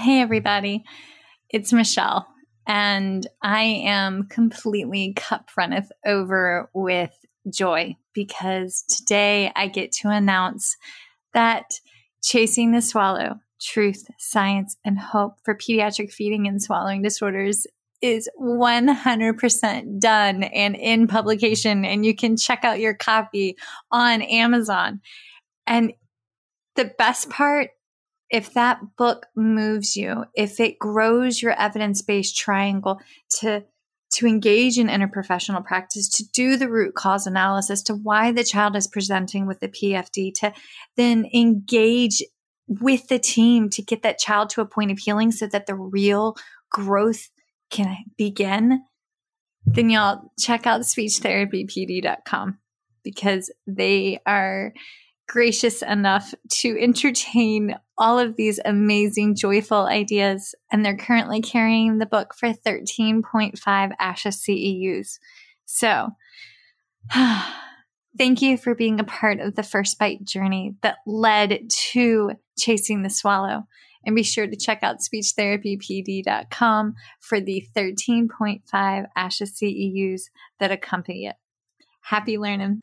Hey, everybody. It's Michelle, and I am completely cup runneth over with joy because today I get to announce that Chasing the Swallow Truth, Science, and Hope for Pediatric Feeding and Swallowing Disorders is 100% done and in publication, and you can check out your copy on Amazon. And the best part if that book moves you, if it grows your evidence-based triangle to to engage in interprofessional practice, to do the root cause analysis to why the child is presenting with the PFD, to then engage with the team to get that child to a point of healing so that the real growth can begin, then y'all check out speechtherapypd.com because they are gracious enough to entertain all of these amazing, joyful ideas. And they're currently carrying the book for 13.5 ASHA CEUs. So, thank you for being a part of the first bite journey that led to chasing the swallow. And be sure to check out speechtherapypd.com for the 13.5 ASHA CEUs that accompany it. Happy learning.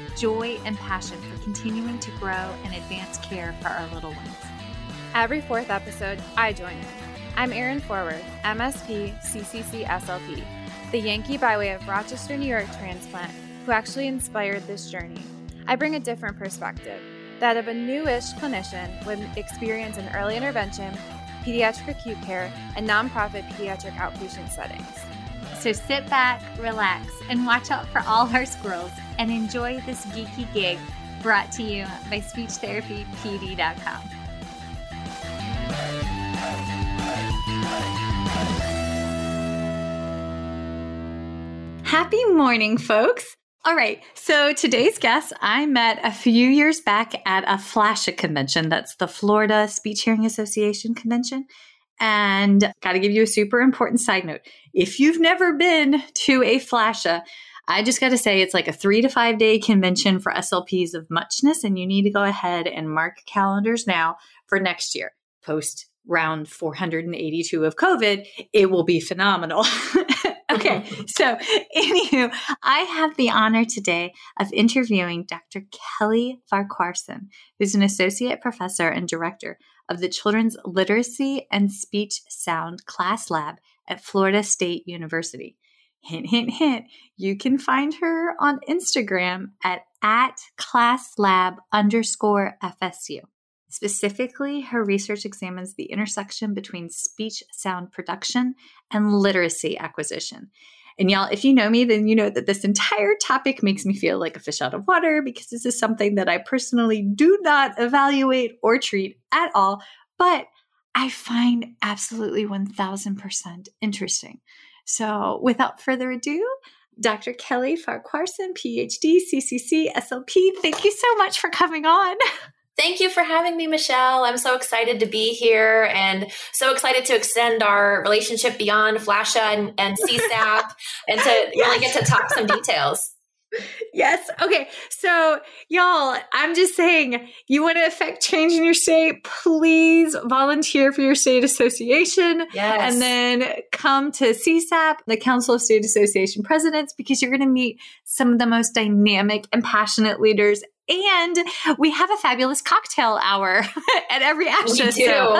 joy and passion for continuing to grow and advance care for our little ones. Every fourth episode, I join in. I'm Erin Forward, MSP CCC SLP, the Yankee by way of Rochester, New York transplant who actually inspired this journey. I bring a different perspective, that of a newish clinician with experience in early intervention, pediatric acute care, and nonprofit pediatric outpatient settings. So sit back, relax, and watch out for all our squirrels and enjoy this geeky gig brought to you by SpeechTherapyPD.com. Happy morning, folks. All right, so today's guest I met a few years back at a FLASHA convention. That's the Florida Speech Hearing Association convention. And got to give you a super important side note. If you've never been to a FLASHA, I just got to say it's like a three to five day convention for SLPs of muchness, and you need to go ahead and mark calendars now for next year. Post round 482 of COVID, it will be phenomenal. okay, so anywho, I have the honor today of interviewing Dr. Kelly Farquharson, who's an associate professor and director of the Children's Literacy and Speech Sound Class Lab at Florida State University. Hint, hint, hint. You can find her on Instagram at, at classlab underscore FSU. Specifically, her research examines the intersection between speech sound production and literacy acquisition. And y'all, if you know me, then you know that this entire topic makes me feel like a fish out of water because this is something that I personally do not evaluate or treat at all, but I find absolutely 1000% interesting. So, without further ado, Dr. Kelly Farquharson, PhD, CCC, SLP. Thank you so much for coming on. Thank you for having me, Michelle. I'm so excited to be here and so excited to extend our relationship beyond FLASHA and, and CSAP and to yes. really get to talk some details. Yes. Okay. So, y'all, I'm just saying, you want to affect change in your state, please volunteer for your state association. Yes. And then come to CSAP, the Council of State Association Presidents, because you're going to meet some of the most dynamic and passionate leaders and we have a fabulous cocktail hour at every ASHA. We do. So,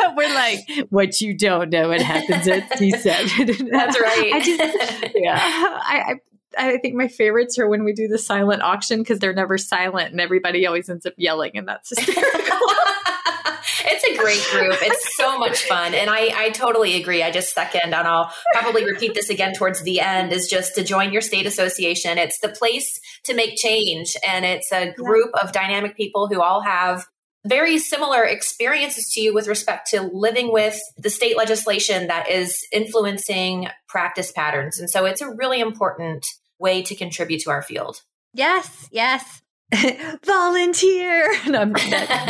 uh, we're like, what you don't know, what happens at CSAP. That's right. I just, yeah. I, I, I think my favorites are when we do the silent auction because they're never silent and everybody always ends up yelling, and that's hysterical it's a great group. It's so much fun. And I, I totally agree. I just second, and I'll probably repeat this again towards the end, is just to join your state association. It's the place to make change. And it's a group of dynamic people who all have very similar experiences to you with respect to living with the state legislation that is influencing practice patterns. And so it's a really important way to contribute to our field. Yes, yes. volunteer. No,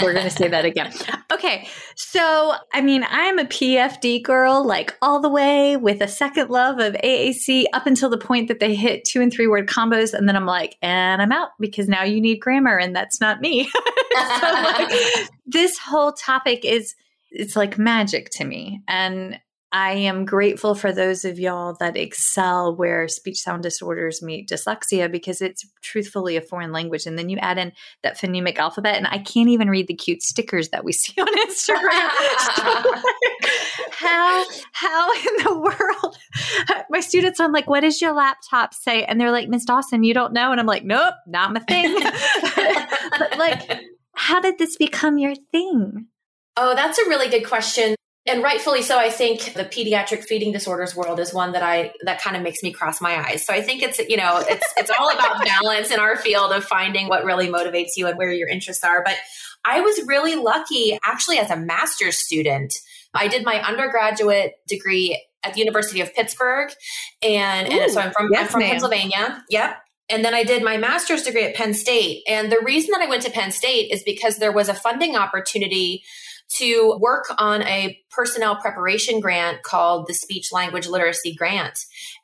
we're going to say that again. Okay. So, I mean, I'm a PFD girl, like all the way with a second love of AAC up until the point that they hit two and three word combos. And then I'm like, and I'm out because now you need grammar and that's not me. so, like, this whole topic is, it's like magic to me. And I am grateful for those of y'all that excel where speech sound disorders meet dyslexia because it's truthfully a foreign language. And then you add in that phonemic alphabet, and I can't even read the cute stickers that we see on Instagram. how how in the world? My students, I'm like, what does your laptop say? And they're like, Miss Dawson, you don't know. And I'm like, nope, not my thing. but like, how did this become your thing? Oh, that's a really good question and rightfully so i think the pediatric feeding disorders world is one that i that kind of makes me cross my eyes so i think it's you know it's it's all about balance in our field of finding what really motivates you and where your interests are but i was really lucky actually as a master's student i did my undergraduate degree at the university of pittsburgh and, Ooh, and so i'm from yes, i'm from ma'am. pennsylvania yep and then I did my master's degree at Penn State. And the reason that I went to Penn State is because there was a funding opportunity to work on a personnel preparation grant called the Speech Language Literacy Grant.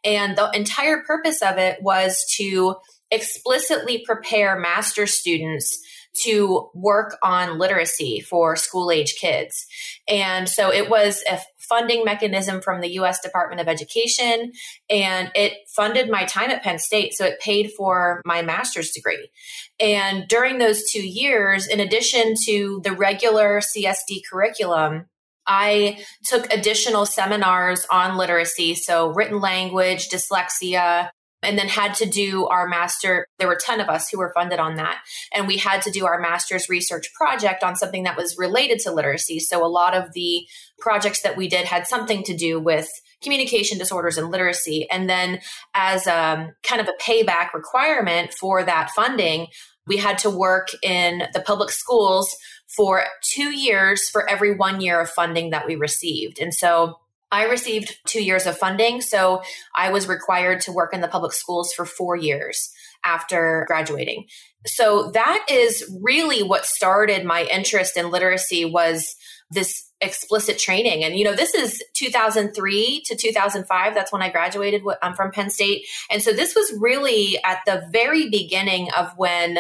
And the entire purpose of it was to explicitly prepare master students to work on literacy for school age kids. And so it was a funding mechanism from the US Department of Education and it funded my time at Penn State. So it paid for my master's degree. And during those two years, in addition to the regular CSD curriculum, I took additional seminars on literacy, so written language, dyslexia, and then had to do our master. There were 10 of us who were funded on that. And we had to do our master's research project on something that was related to literacy. So a lot of the projects that we did had something to do with communication disorders and literacy. And then as um, kind of a payback requirement for that funding, we had to work in the public schools for two years for every one year of funding that we received. And so I received two years of funding, so I was required to work in the public schools for four years after graduating. So that is really what started my interest in literacy was this explicit training. And, you know, this is 2003 to 2005. That's when I graduated. I'm from Penn State. And so this was really at the very beginning of when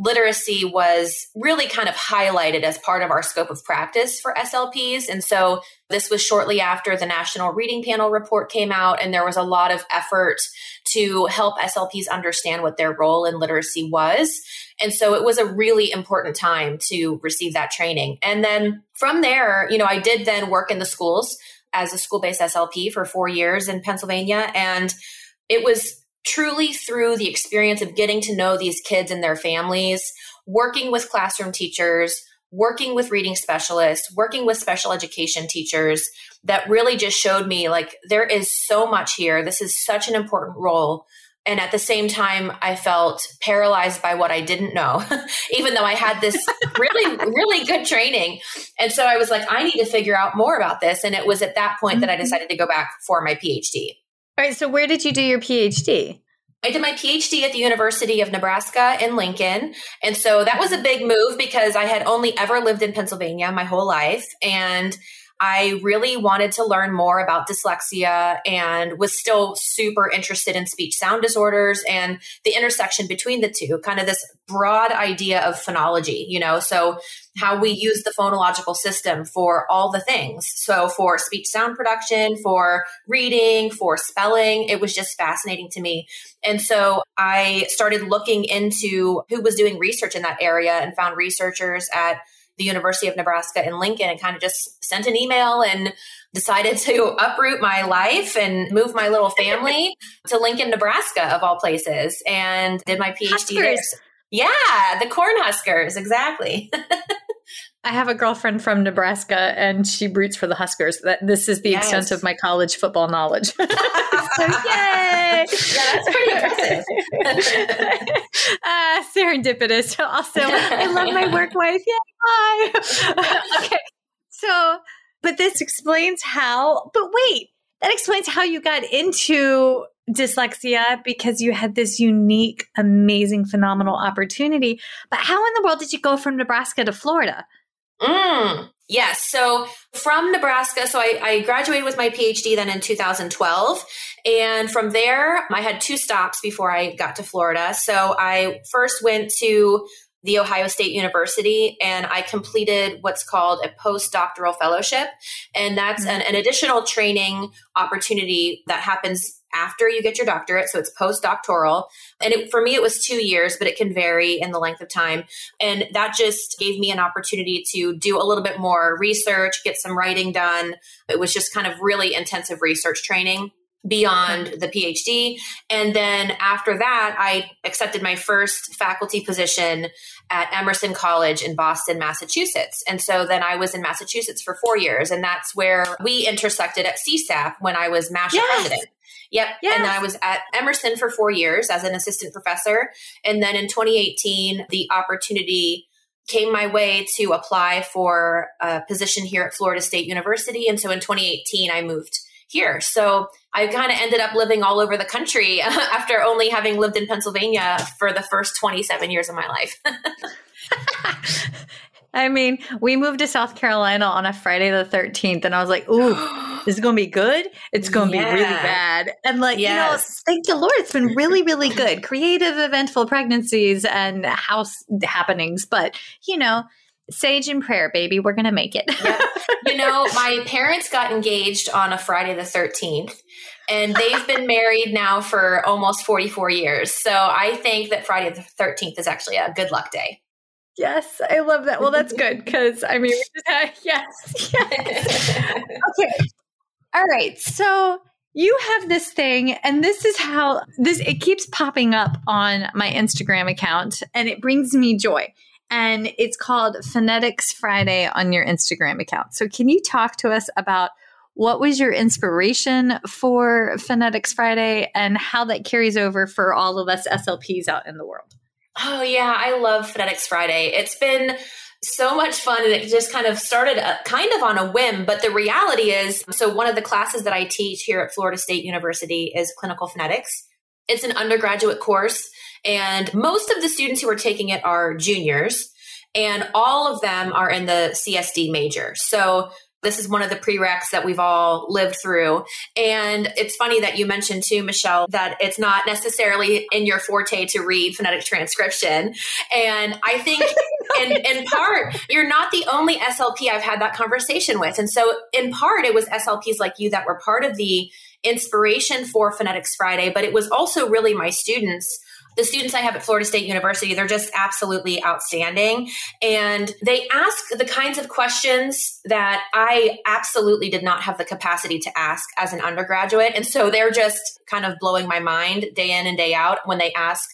literacy was really kind of highlighted as part of our scope of practice for SLPs. And so this was shortly after the National Reading Panel report came out, and there was a lot of effort to help SLPs understand what their role in literacy was. And so it was a really important time to receive that training. And then from there, you know, I did then work in the schools as a school based SLP for four years in Pennsylvania. And it was truly through the experience of getting to know these kids and their families, working with classroom teachers, working with reading specialists, working with special education teachers that really just showed me like there is so much here. This is such an important role. And at the same time, I felt paralyzed by what I didn't know, even though I had this really, really good training. And so I was like, I need to figure out more about this. And it was at that point that I mm-hmm. decided to go back for my PhD. All right. So, where did you do your PhD? I did my PhD at the University of Nebraska in Lincoln. And so that was a big move because I had only ever lived in Pennsylvania my whole life. And I really wanted to learn more about dyslexia and was still super interested in speech sound disorders and the intersection between the two, kind of this broad idea of phonology, you know, so how we use the phonological system for all the things. So for speech sound production, for reading, for spelling, it was just fascinating to me. And so I started looking into who was doing research in that area and found researchers at the University of Nebraska in Lincoln and kind of just sent an email and decided to uproot my life and move my little family to Lincoln, Nebraska, of all places, and did my PhD Huskers. there. Yeah, the Cornhuskers, exactly. I have a girlfriend from Nebraska and she roots for the Huskers. That this is the yes. extent of my college football knowledge. so yay! Yeah, that's pretty impressive. uh, serendipitous. Also, I love my work wife. Yay! Hi. okay. So, but this explains how, but wait, that explains how you got into dyslexia because you had this unique, amazing, phenomenal opportunity. But how in the world did you go from Nebraska to Florida? Mm, yes. So from Nebraska, so I, I, graduated with my PhD then in 2012. And from there, I had two stops before I got to Florida. So I first went to the Ohio State University and I completed what's called a postdoctoral fellowship. And that's mm-hmm. an, an additional training opportunity that happens after you get your doctorate. So it's postdoctoral. And it, for me, it was two years, but it can vary in the length of time. And that just gave me an opportunity to do a little bit more research, get some writing done. It was just kind of really intensive research training beyond the PhD. And then after that, I accepted my first faculty position at Emerson College in Boston, Massachusetts. And so then I was in Massachusetts for four years. And that's where we intersected at CSAP when I was MASHA yes. president. Yep. Yes. And I was at Emerson for four years as an assistant professor. And then in 2018, the opportunity came my way to apply for a position here at Florida State University. And so in 2018, I moved here. So I kind of ended up living all over the country after only having lived in Pennsylvania for the first 27 years of my life. I mean, we moved to South Carolina on a Friday the 13th, and I was like, ooh, this is going to be good. It's going to yeah. be really bad. And, like, yes. you know, thank the Lord, it's been really, really good. Creative, eventful pregnancies and house happenings. But, you know, sage and prayer, baby, we're going to make it. yeah. You know, my parents got engaged on a Friday the 13th. And they've been married now for almost 44 years. So I think that Friday the 13th is actually a good luck day. Yes, I love that. Well, that's good because I mean, yes, yes. okay. All right. So you have this thing, and this is how this it keeps popping up on my Instagram account, and it brings me joy. And it's called Phonetics Friday on your Instagram account. So, can you talk to us about what was your inspiration for Phonetics Friday and how that carries over for all of us SLPs out in the world? Oh, yeah, I love Phonetics Friday. It's been so much fun and it just kind of started a, uh, kind of on a whim but the reality is so one of the classes that i teach here at florida state university is clinical phonetics it's an undergraduate course and most of the students who are taking it are juniors and all of them are in the csd major so this is one of the prereqs that we've all lived through. And it's funny that you mentioned too, Michelle, that it's not necessarily in your forte to read phonetic transcription. And I think in, in part, you're not the only SLP I've had that conversation with. And so in part, it was SLPs like you that were part of the inspiration for Phonetics Friday, but it was also really my students the students I have at Florida State University, they're just absolutely outstanding. And they ask the kinds of questions that I absolutely did not have the capacity to ask as an undergraduate. And so they're just kind of blowing my mind day in and day out when they ask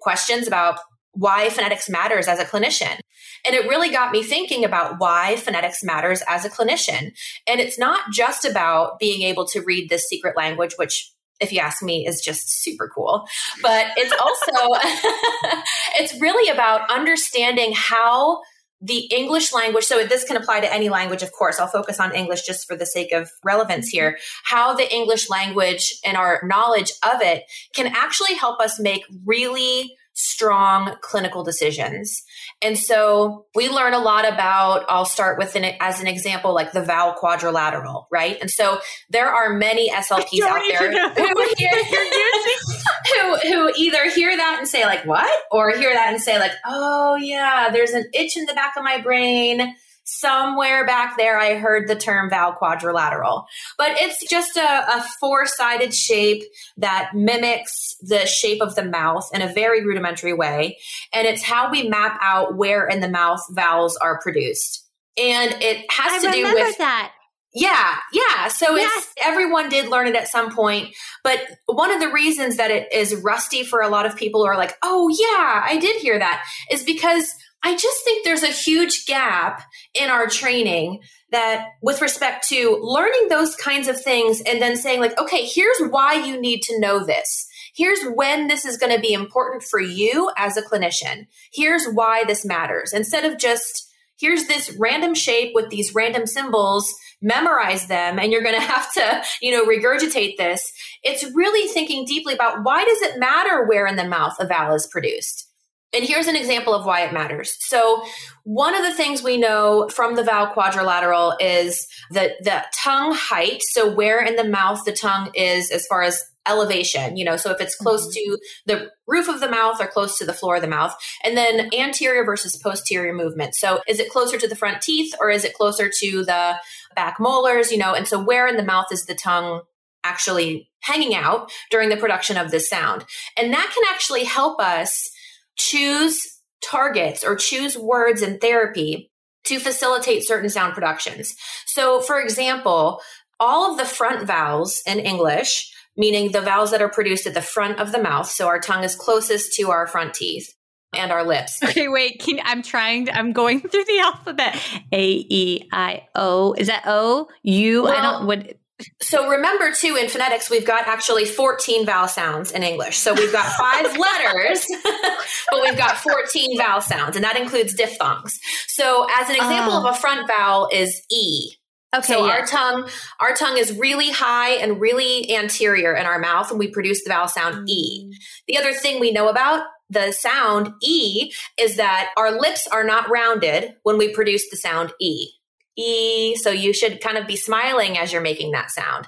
questions about why phonetics matters as a clinician. And it really got me thinking about why phonetics matters as a clinician. And it's not just about being able to read this secret language, which if you ask me, is just super cool. But it's also, it's really about understanding how the English language, so this can apply to any language, of course. I'll focus on English just for the sake of relevance here. How the English language and our knowledge of it can actually help us make really strong clinical decisions. And so we learn a lot about, I'll start with an, as an example, like the vowel quadrilateral, right? And so there are many SLPs out there who, hear, who, who either hear that and say like, what? Or hear that and say like, oh yeah, there's an itch in the back of my brain somewhere back there I heard the term vowel quadrilateral. But it's just a, a four sided shape that mimics the shape of the mouth in a very rudimentary way. And it's how we map out where in the mouth vowels are produced. And it has I to do with that. Yeah, yeah. So yes. it's everyone did learn it at some point, but one of the reasons that it is rusty for a lot of people who are like, "Oh yeah, I did hear that," is because I just think there's a huge gap in our training that with respect to learning those kinds of things and then saying like, okay, here's why you need to know this. Here's when this is going to be important for you as a clinician. Here's why this matters. Instead of just, here's this random shape with these random symbols, memorize them and you're going to have to, you know, regurgitate this. It's really thinking deeply about why does it matter where in the mouth a vowel is produced? And here's an example of why it matters. So, one of the things we know from the vowel quadrilateral is that the tongue height. So, where in the mouth the tongue is as far as elevation, you know, so if it's close mm-hmm. to the roof of the mouth or close to the floor of the mouth, and then anterior versus posterior movement. So, is it closer to the front teeth or is it closer to the back molars, you know, and so where in the mouth is the tongue actually hanging out during the production of this sound? And that can actually help us choose targets or choose words in therapy to facilitate certain sound productions. So, for example, all of the front vowels in English, meaning the vowels that are produced at the front of the mouth, so our tongue is closest to our front teeth and our lips. Okay, wait. Can, I'm trying. To, I'm going through the alphabet. A E I O. Is that O U? Well, I don't. What so remember too in phonetics we've got actually 14 vowel sounds in english so we've got five letters but we've got 14 vowel sounds and that includes diphthongs so as an example of a front vowel is e Okay. So yeah. our tongue, our tongue is really high and really anterior in our mouth, and we produce the vowel sound e. Mm. The other thing we know about the sound e is that our lips are not rounded when we produce the sound e. E. So you should kind of be smiling as you're making that sound.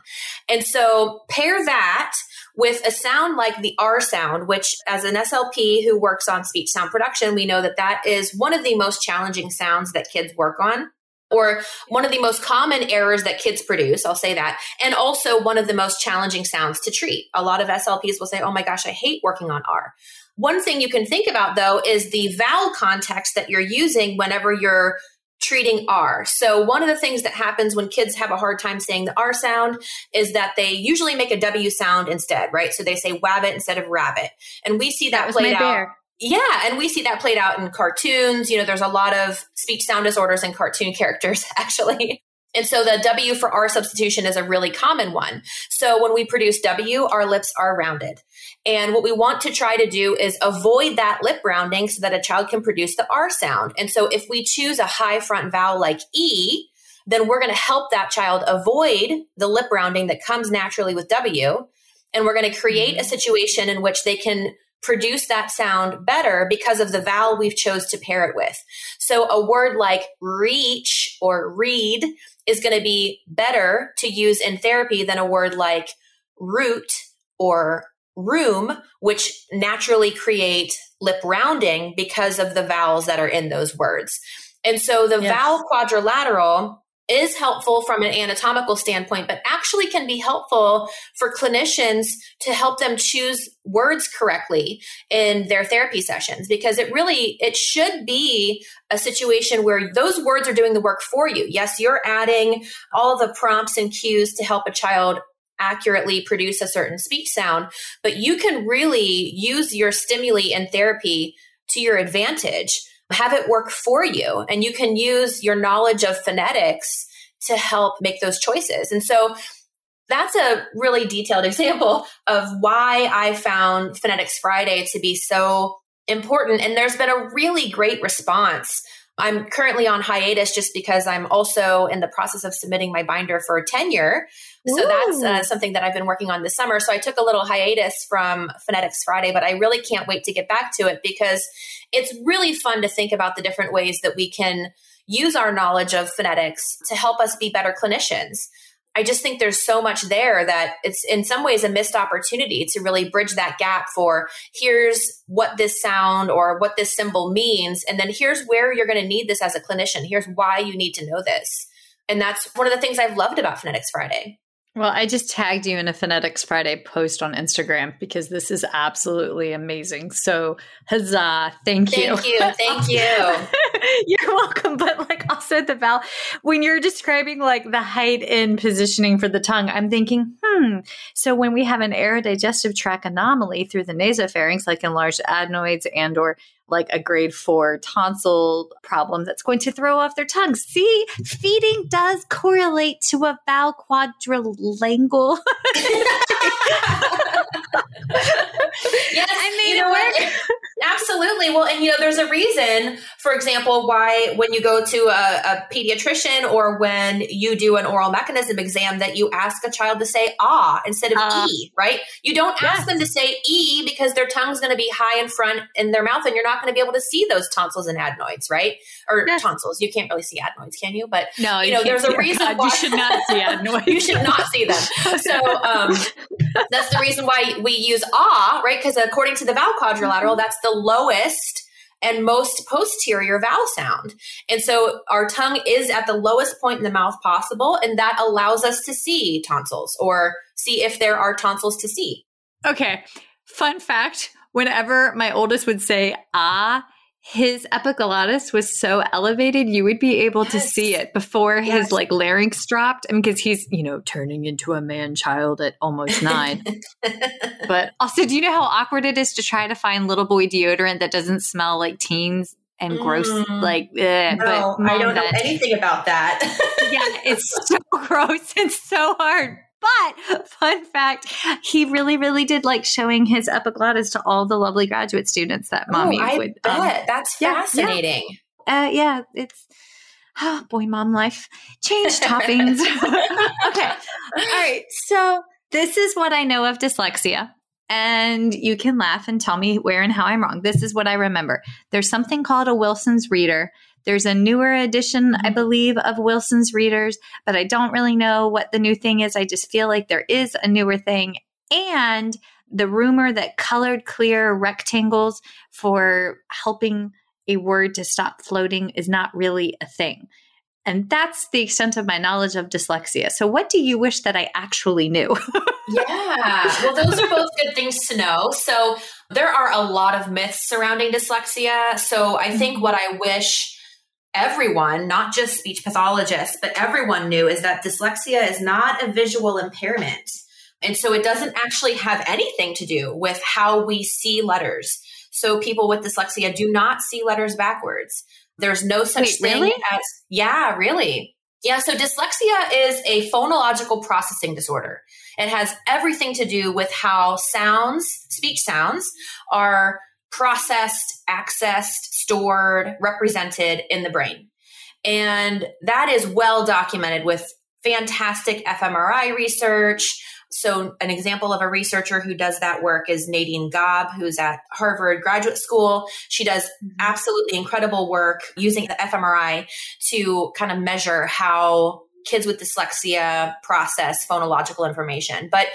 And so pair that with a sound like the R sound, which as an SLP who works on speech sound production, we know that that is one of the most challenging sounds that kids work on. Or one of the most common errors that kids produce, I'll say that, and also one of the most challenging sounds to treat. A lot of SLPs will say, Oh my gosh, I hate working on R. One thing you can think about though is the vowel context that you're using whenever you're treating R. So, one of the things that happens when kids have a hard time saying the R sound is that they usually make a W sound instead, right? So they say wabbit instead of rabbit. And we see that, that played out. Yeah, and we see that played out in cartoons. You know, there's a lot of speech sound disorders in cartoon characters, actually. And so the W for R substitution is a really common one. So when we produce W, our lips are rounded. And what we want to try to do is avoid that lip rounding so that a child can produce the R sound. And so if we choose a high front vowel like E, then we're going to help that child avoid the lip rounding that comes naturally with W. And we're going to create a mm-hmm. situation in which they can produce that sound better because of the vowel we've chose to pair it with. So a word like reach or read is going to be better to use in therapy than a word like root or room, which naturally create lip rounding because of the vowels that are in those words. And so the yes. vowel quadrilateral is helpful from an anatomical standpoint, but actually can be helpful for clinicians to help them choose words correctly in their therapy sessions because it really it should be a situation where those words are doing the work for you. Yes, you're adding all the prompts and cues to help a child accurately produce a certain speech sound, but you can really use your stimuli in therapy to your advantage have it work for you. And you can use your knowledge of phonetics to help make those choices. And so that's a really detailed example of why I found Phonetics Friday to be so important. And there's been a really great response. I'm currently on hiatus just because I'm also in the process of submitting my binder for tenure. So Ooh. that's uh, something that I've been working on this summer. So I took a little hiatus from Phonetics Friday, but I really can't wait to get back to it because it's really fun to think about the different ways that we can use our knowledge of phonetics to help us be better clinicians. I just think there's so much there that it's in some ways a missed opportunity to really bridge that gap for here's what this sound or what this symbol means. And then here's where you're going to need this as a clinician. Here's why you need to know this. And that's one of the things I've loved about Phonetics Friday. Well, I just tagged you in a Phonetics Friday post on Instagram because this is absolutely amazing. So, huzzah. Thank you. Thank you. Thank you. you're welcome. But, like, also the vowel, when you're describing like the height and positioning for the tongue, I'm thinking, hmm. So, when we have an aerodigestive tract anomaly through the nasopharynx, like enlarged adenoids and or like a grade four tonsil problem that's going to throw off their tongue. See, feeding does correlate to a vowel quadrilingual. yes, I mean, you know what? Absolutely. Well, and you know, there's a reason, for example, why when you go to a, a, pediatrician or when you do an oral mechanism exam, that you ask a child to say ah instead of uh, e, right? You don't yes. ask them to say e because their tongue's going to be high in front in their mouth and you're not going to be able to see those tonsils and adenoids, right? Or yes. tonsils. You can't really see adenoids, can you? But no, you, you know, there's a reason God, why you should not see adenoids. you should not see them. So um, that's the reason why we use ah, right? Because according to the vowel quadrilateral, that's the lowest and most posterior vowel sound. And so our tongue is at the lowest point in the mouth possible, and that allows us to see tonsils or see if there are tonsils to see. Okay. Fun fact whenever my oldest would say ah, his epiglottis was so elevated you would be able yes. to see it before yes. his like larynx dropped. And because he's you know turning into a man child at almost nine. But also do you know how awkward it is to try to find little boy deodorant that doesn't smell like teens and gross mm, like ugh, no, but i don't know anything about that. Yeah it's so gross and so hard but fun fact, he really, really did like showing his epiglottis to all the lovely graduate students that mommy oh, I would. Bet. Um, That's fascinating. Yeah. Uh, yeah, it's oh, boy, mom life. Change toppings. okay. All right. So this is what I know of dyslexia. And you can laugh and tell me where and how I'm wrong. This is what I remember. There's something called a Wilson's reader there's a newer edition, I mm-hmm. believe, of Wilson's Readers, but I don't really know what the new thing is. I just feel like there is a newer thing. And the rumor that colored clear rectangles for helping a word to stop floating is not really a thing. And that's the extent of my knowledge of dyslexia. So, what do you wish that I actually knew? yeah. Well, those are both good things to know. So, there are a lot of myths surrounding dyslexia. So, I think what I wish everyone, not just speech pathologists, but everyone knew is that dyslexia is not a visual impairment. And so it doesn't actually have anything to do with how we see letters. So people with dyslexia do not see letters backwards. There's no such Wait, thing really? as, yeah, really. Yeah, so dyslexia is a phonological processing disorder. It has everything to do with how sounds, speech sounds, are processed, accessed, stored, represented in the brain. And that is well documented with fantastic fMRI research. So, an example of a researcher who does that work is Nadine Gaab, who's at Harvard Graduate School. She does mm-hmm. absolutely incredible work using the fMRI to kind of measure how kids with dyslexia process phonological information. But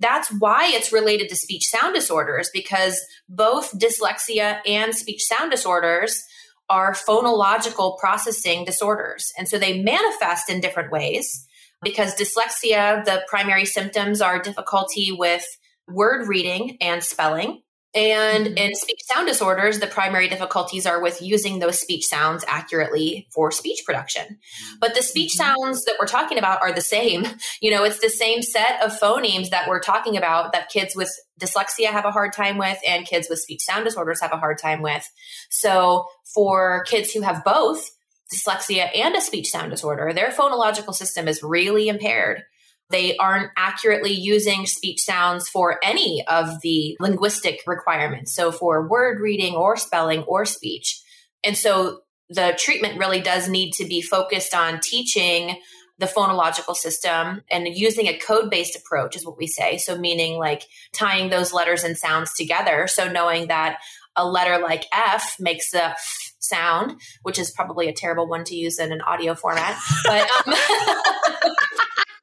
that's why it's related to speech sound disorders because both dyslexia and speech sound disorders are phonological processing disorders. And so they manifest in different ways because dyslexia, the primary symptoms are difficulty with word reading and spelling. And mm-hmm. in speech sound disorders, the primary difficulties are with using those speech sounds accurately for speech production. But the speech mm-hmm. sounds that we're talking about are the same. You know, it's the same set of phonemes that we're talking about that kids with dyslexia have a hard time with and kids with speech sound disorders have a hard time with. So for kids who have both dyslexia and a speech sound disorder, their phonological system is really impaired. They aren't accurately using speech sounds for any of the linguistic requirements. So for word reading or spelling or speech. And so the treatment really does need to be focused on teaching the phonological system and using a code based approach is what we say. So, meaning like tying those letters and sounds together. So, knowing that a letter like F makes a f sound, which is probably a terrible one to use in an audio format. But um,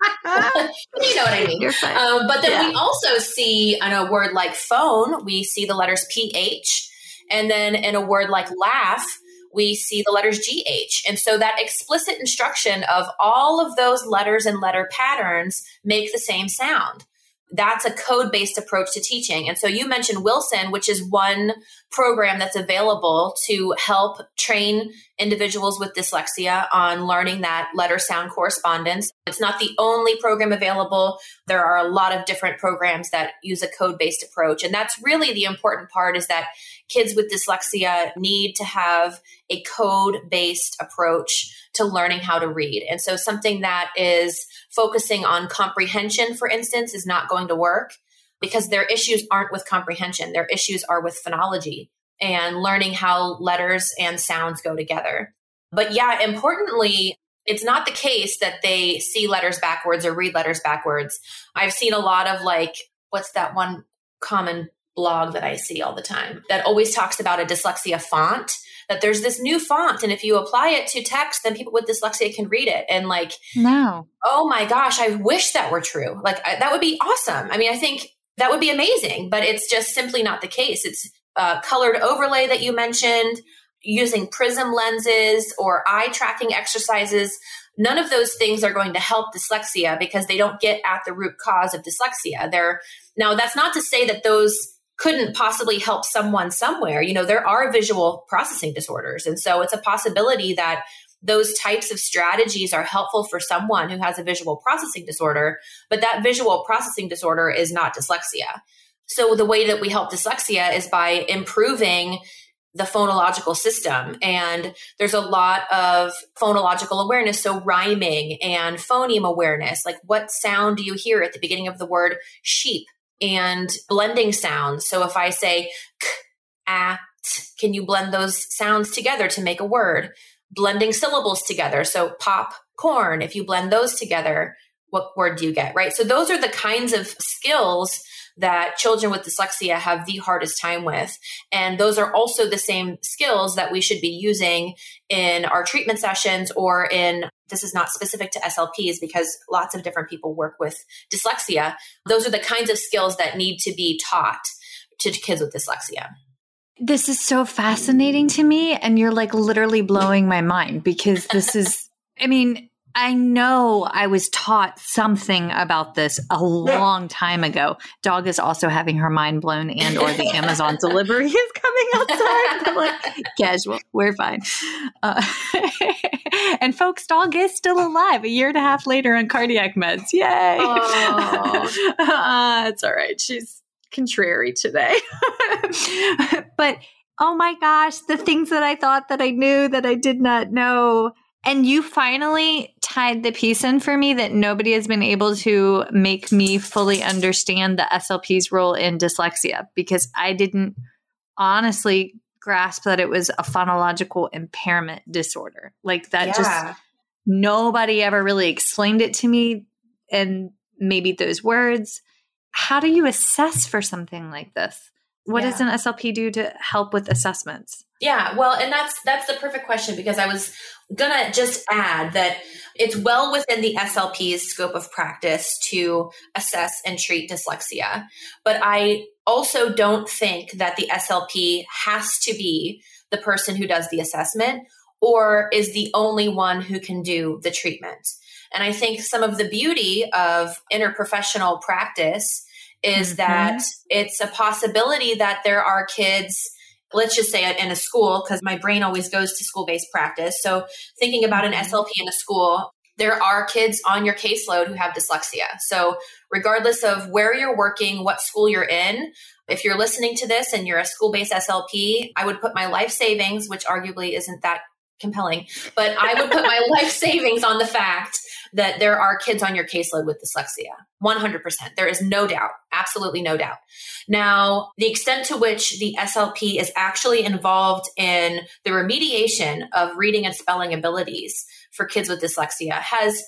you know what I mean. Um, but then yeah. we also see in a word like phone, we see the letters PH. And then in a word like laugh, we see the letters GH. And so that explicit instruction of all of those letters and letter patterns make the same sound that's a code based approach to teaching. And so you mentioned Wilson, which is one program that's available to help train individuals with dyslexia on learning that letter sound correspondence. It's not the only program available. There are a lot of different programs that use a code based approach. And that's really the important part is that kids with dyslexia need to have a code based approach to learning how to read. And so something that is focusing on comprehension, for instance, is not going to work because their issues aren't with comprehension. Their issues are with phonology and learning how letters and sounds go together. But yeah, importantly, it's not the case that they see letters backwards or read letters backwards. I've seen a lot of like, what's that one common blog that I see all the time that always talks about a dyslexia font that there's this new font and if you apply it to text then people with dyslexia can read it. And like no. oh my gosh i wish that were true. Like I, that would be awesome. I mean i think that would be amazing but it's just simply not the case. It's a colored overlay that you mentioned using prism lenses or eye tracking exercises. None of those things are going to help dyslexia because they don't get at the root cause of dyslexia. They're now that's not to say that those couldn't possibly help someone somewhere. You know, there are visual processing disorders. And so it's a possibility that those types of strategies are helpful for someone who has a visual processing disorder, but that visual processing disorder is not dyslexia. So the way that we help dyslexia is by improving the phonological system. And there's a lot of phonological awareness. So rhyming and phoneme awareness. Like what sound do you hear at the beginning of the word sheep? And blending sounds. So if I say k, a, t, can you blend those sounds together to make a word? Blending syllables together. So pop, corn, if you blend those together, what word do you get? Right. So those are the kinds of skills that children with dyslexia have the hardest time with. And those are also the same skills that we should be using in our treatment sessions or in this is not specific to SLPs because lots of different people work with dyslexia. Those are the kinds of skills that need to be taught to kids with dyslexia. This is so fascinating to me. And you're like literally blowing my mind because this is, I mean, I know I was taught something about this a long time ago. Dog is also having her mind blown, and or the Amazon delivery is coming outside. Like, casual, we're fine. Uh, and folks, dog is still alive a year and a half later on cardiac meds. Yay! Oh. uh, it's all right. She's contrary today, but oh my gosh, the things that I thought that I knew that I did not know and you finally tied the piece in for me that nobody has been able to make me fully understand the SLP's role in dyslexia because I didn't honestly grasp that it was a phonological impairment disorder. Like that yeah. just nobody ever really explained it to me and maybe those words. How do you assess for something like this? What yeah. does an SLP do to help with assessments? Yeah, well, and that's that's the perfect question because I was gonna just add that it's well within the SLP's scope of practice to assess and treat dyslexia. But I also don't think that the SLP has to be the person who does the assessment or is the only one who can do the treatment. And I think some of the beauty of interprofessional practice is mm-hmm. that it's a possibility that there are kids let's just say it in a school because my brain always goes to school-based practice so thinking about an mm-hmm. slp in a school there are kids on your caseload who have dyslexia so regardless of where you're working what school you're in if you're listening to this and you're a school-based slp i would put my life savings which arguably isn't that compelling, but I would put my life savings on the fact that there are kids on your caseload with dyslexia. 100%. There is no doubt, absolutely no doubt. Now, the extent to which the SLP is actually involved in the remediation of reading and spelling abilities for kids with dyslexia has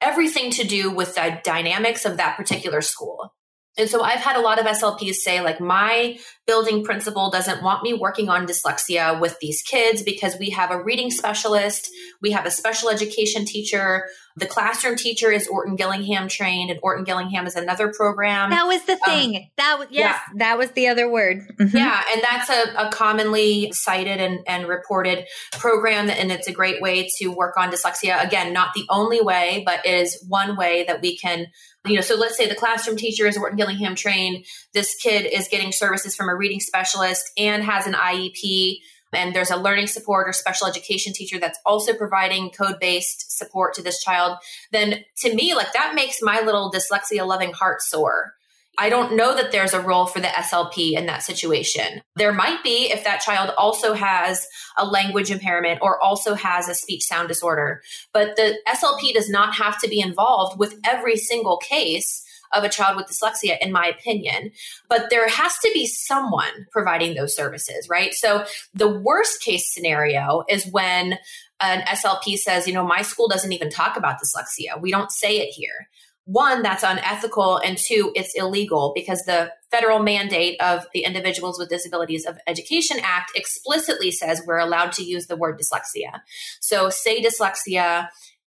everything to do with the dynamics of that particular school. And so I've had a lot of SLPs say, like, my building principal doesn't want me working on dyslexia with these kids because we have a reading specialist, we have a special education teacher, the classroom teacher is Orton Gillingham trained, and Orton Gillingham is another program. That was the um, thing. Um, that was yes, yeah. that was the other word. Mm-hmm. Yeah, and that's a, a commonly cited and, and reported program, and it's a great way to work on dyslexia. Again, not the only way, but is one way that we can you know, so let's say the classroom teacher is Orton Gillingham trained. This kid is getting services from a reading specialist and has an IEP and there's a learning support or special education teacher that's also providing code based support to this child, then to me, like that makes my little dyslexia loving heart sore. I don't know that there's a role for the SLP in that situation. There might be if that child also has a language impairment or also has a speech sound disorder. But the SLP does not have to be involved with every single case of a child with dyslexia, in my opinion. But there has to be someone providing those services, right? So the worst case scenario is when an SLP says, you know, my school doesn't even talk about dyslexia. We don't say it here. One, that's unethical. And two, it's illegal because the federal mandate of the Individuals with Disabilities of Education Act explicitly says we're allowed to use the word dyslexia. So say dyslexia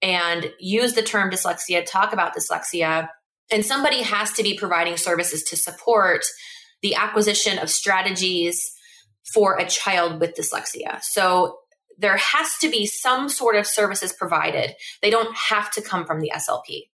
and use the term dyslexia, talk about dyslexia and somebody has to be providing services to support the acquisition of strategies for a child with dyslexia. So there has to be some sort of services provided. They don't have to come from the SLP.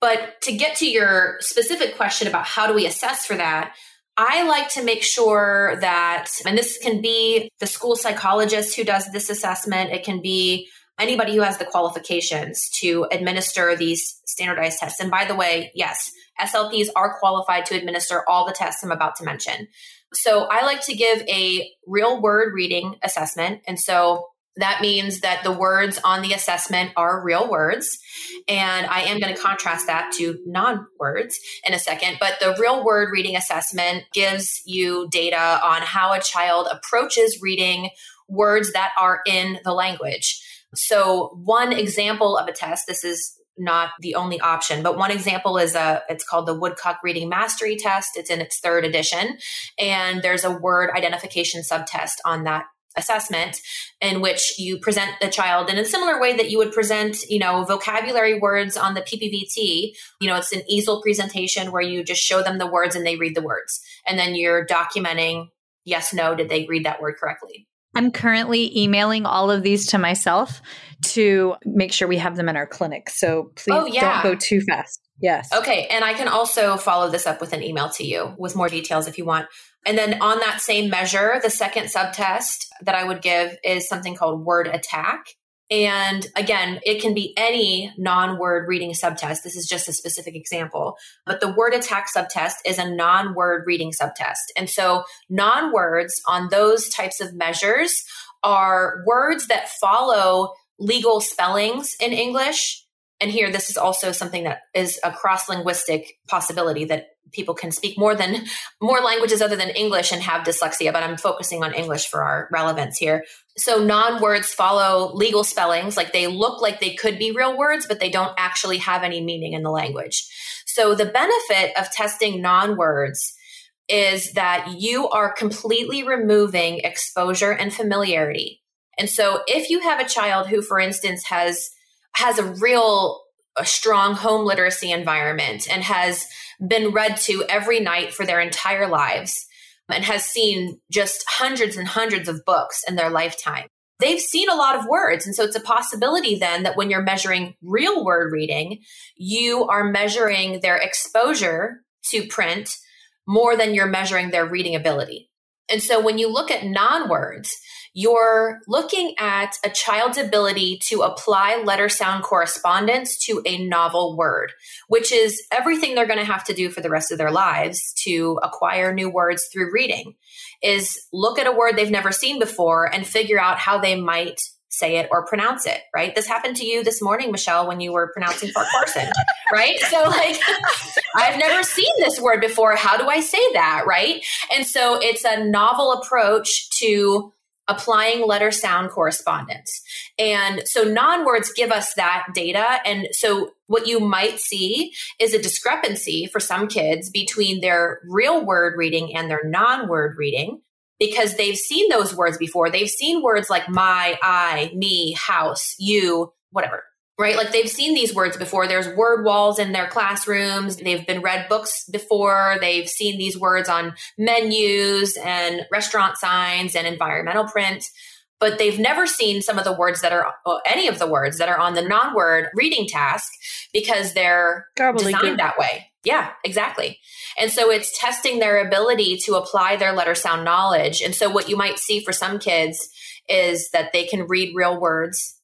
But to get to your specific question about how do we assess for that, I like to make sure that, and this can be the school psychologist who does this assessment, it can be anybody who has the qualifications to administer these standardized tests. And by the way, yes, SLPs are qualified to administer all the tests I'm about to mention. So I like to give a real word reading assessment. And so that means that the words on the assessment are real words. And I am going to contrast that to non words in a second. But the real word reading assessment gives you data on how a child approaches reading words that are in the language. So one example of a test, this is not the only option, but one example is a it's called the Woodcock Reading Mastery Test. It's in its third edition and there's a word identification subtest on that assessment in which you present the child in a similar way that you would present, you know, vocabulary words on the PPVT. You know, it's an easel presentation where you just show them the words and they read the words. And then you're documenting yes, no, did they read that word correctly? I'm currently emailing all of these to myself to make sure we have them in our clinic. So please oh, yeah. don't go too fast. Yes. Okay. And I can also follow this up with an email to you with more details if you want. And then on that same measure, the second subtest that I would give is something called word attack. And again, it can be any non word reading subtest. This is just a specific example. But the word attack subtest is a non word reading subtest. And so non words on those types of measures are words that follow legal spellings in English. And here, this is also something that is a cross linguistic possibility that people can speak more than more languages other than English and have dyslexia, but I'm focusing on English for our relevance here. So non words follow legal spellings, like they look like they could be real words, but they don't actually have any meaning in the language. So the benefit of testing non words is that you are completely removing exposure and familiarity. And so if you have a child who, for instance, has has a real a strong home literacy environment and has been read to every night for their entire lives and has seen just hundreds and hundreds of books in their lifetime. They've seen a lot of words. And so it's a possibility then that when you're measuring real word reading, you are measuring their exposure to print more than you're measuring their reading ability. And so when you look at non words, you're looking at a child's ability to apply letter sound correspondence to a novel word, which is everything they're going to have to do for the rest of their lives to acquire new words through reading is look at a word they've never seen before and figure out how they might say it or pronounce it, right? This happened to you this morning, Michelle, when you were pronouncing Fort Carson, right? So, like, I've never seen this word before. How do I say that, right? And so, it's a novel approach to applying letter sound correspondence. And so non words give us that data. And so what you might see is a discrepancy for some kids between their real word reading and their non word reading because they've seen those words before. They've seen words like my, I, me, house, you, whatever right? Like they've seen these words before. There's word walls in their classrooms. They've been read books before. They've seen these words on menus and restaurant signs and environmental print. But they've never seen some of the words that are uh, any of the words that are on the non-word reading task because they're designed that way. Yeah, exactly. And so it's testing their ability to apply their letter sound knowledge. And so what you might see for some kids is that they can read real words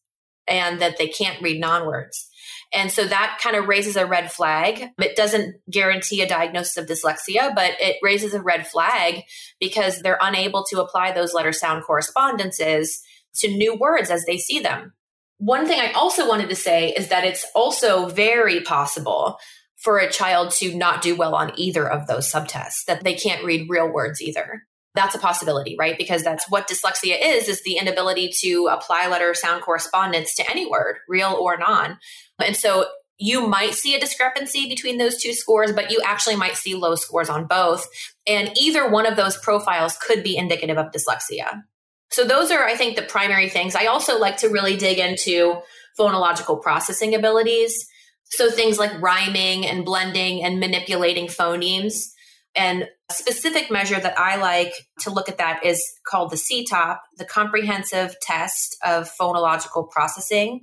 and that they can't read non words. And so that kind of raises a red flag. It doesn't guarantee a diagnosis of dyslexia, but it raises a red flag because they're unable to apply those letter sound correspondences to new words as they see them. One thing I also wanted to say is that it's also very possible for a child to not do well on either of those subtests, that they can't read real words either that's a possibility, right? Because that's what dyslexia is, is the inability to apply letter sound correspondence to any word, real or non. And so you might see a discrepancy between those two scores, but you actually might see low scores on both. And either one of those profiles could be indicative of dyslexia. So those are, I think, the primary things. I also like to really dig into phonological processing abilities. So things like rhyming and blending and manipulating phonemes. And a specific measure that I like to look at that is called the CTOPP, the Comprehensive Test of Phonological Processing.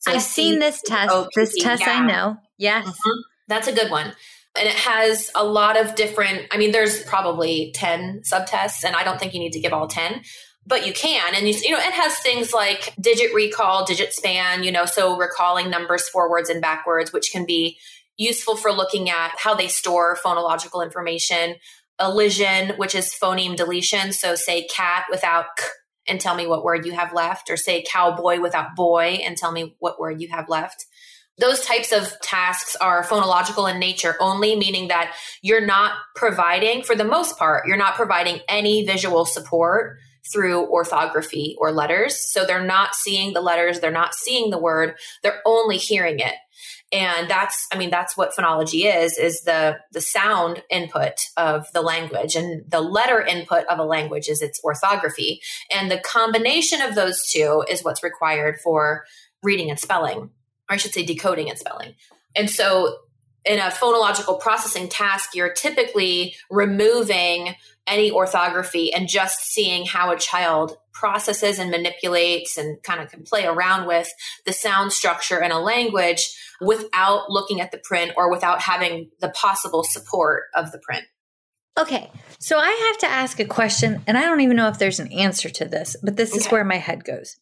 So I've C- seen this test. O-P-T, this test yeah. I know. Yes. Mm-hmm. That's a good one. And it has a lot of different, I mean, there's probably 10 subtests, and I don't think you need to give all 10, but you can. And you, you know, it has things like digit recall, digit span, you know, so recalling numbers forwards and backwards, which can be useful for looking at how they store phonological information. Elision, which is phoneme deletion. So say cat without k and tell me what word you have left, or say cowboy without boy and tell me what word you have left. Those types of tasks are phonological in nature only, meaning that you're not providing, for the most part, you're not providing any visual support through orthography or letters. So they're not seeing the letters, they're not seeing the word, they're only hearing it and that's i mean that's what phonology is is the the sound input of the language. And the letter input of a language is its orthography. And the combination of those two is what's required for reading and spelling or i should say decoding and spelling. And so in a phonological processing task you're typically removing any orthography and just seeing how a child processes and manipulates and kind of can play around with the sound structure in a language without looking at the print or without having the possible support of the print. Okay, so I have to ask a question, and I don't even know if there's an answer to this, but this okay. is where my head goes.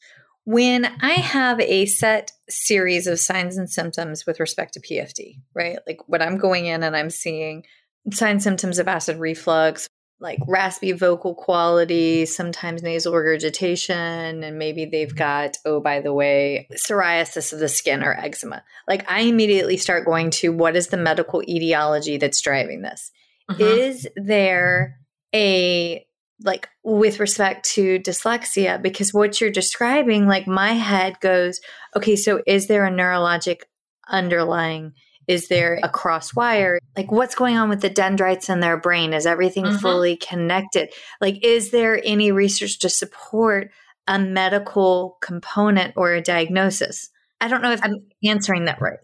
When I have a set series of signs and symptoms with respect to PFD, right? Like when I'm going in and I'm seeing signs symptoms of acid reflux, like raspy vocal quality, sometimes nasal regurgitation, and maybe they've got, oh, by the way, psoriasis of the skin or eczema. Like I immediately start going to what is the medical etiology that's driving this? Mm-hmm. Is there a like with respect to dyslexia because what you're describing like my head goes okay so is there a neurologic underlying is there a cross wire? Like, what's going on with the dendrites in their brain? Is everything mm-hmm. fully connected? Like, is there any research to support a medical component or a diagnosis? I don't know if I'm answering that right.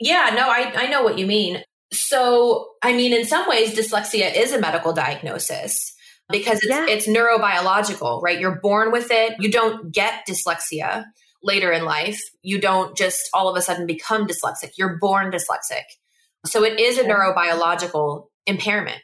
Yeah, no, I, I know what you mean. So, I mean, in some ways, dyslexia is a medical diagnosis because it's, yeah. it's neurobiological, right? You're born with it. You don't get dyslexia later in life. You don't just all of a sudden become dyslexic. You're born dyslexic. So it is a neurobiological impairment.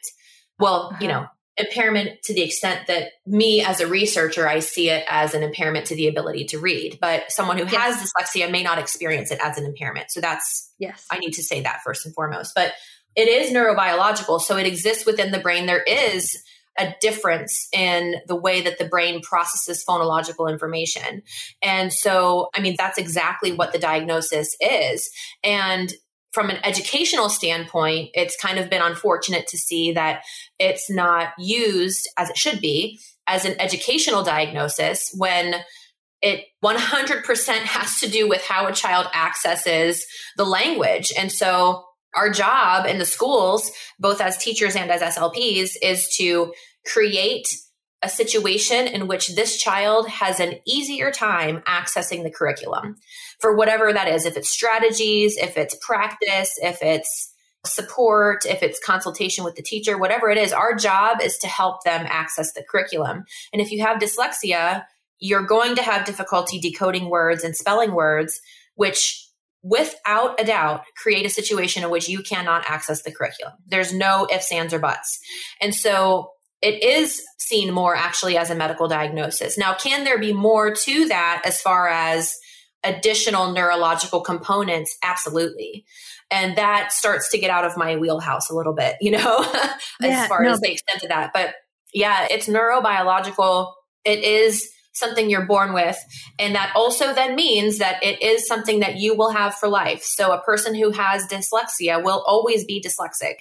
Well, uh-huh. you know, impairment to the extent that me as a researcher, I see it as an impairment to the ability to read. But someone who yes. has dyslexia may not experience it as an impairment. So that's, yes, I need to say that first and foremost. But it is neurobiological. So it exists within the brain. There is a difference in the way that the brain processes phonological information. And so, I mean, that's exactly what the diagnosis is. And from an educational standpoint, it's kind of been unfortunate to see that it's not used as it should be as an educational diagnosis when it 100% has to do with how a child accesses the language. And so our job in the schools, both as teachers and as SLPs, is to create a situation in which this child has an easier time accessing the curriculum for whatever that is. If it's strategies, if it's practice, if it's support, if it's consultation with the teacher, whatever it is, our job is to help them access the curriculum. And if you have dyslexia, you're going to have difficulty decoding words and spelling words, which without a doubt create a situation in which you cannot access the curriculum. There's no ifs, ands, or buts. And so it is seen more actually as a medical diagnosis. Now, can there be more to that as far as additional neurological components? Absolutely. And that starts to get out of my wheelhouse a little bit, you know, yeah, as far no, as the extent of that. But yeah, it's neurobiological. It is something you're born with. And that also then means that it is something that you will have for life. So a person who has dyslexia will always be dyslexic.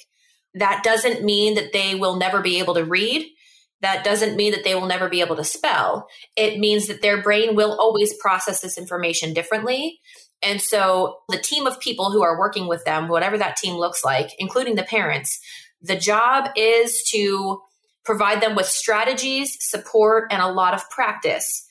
That doesn't mean that they will never be able to read. That doesn't mean that they will never be able to spell. It means that their brain will always process this information differently. And so the team of people who are working with them, whatever that team looks like, including the parents, the job is to provide them with strategies, support, and a lot of practice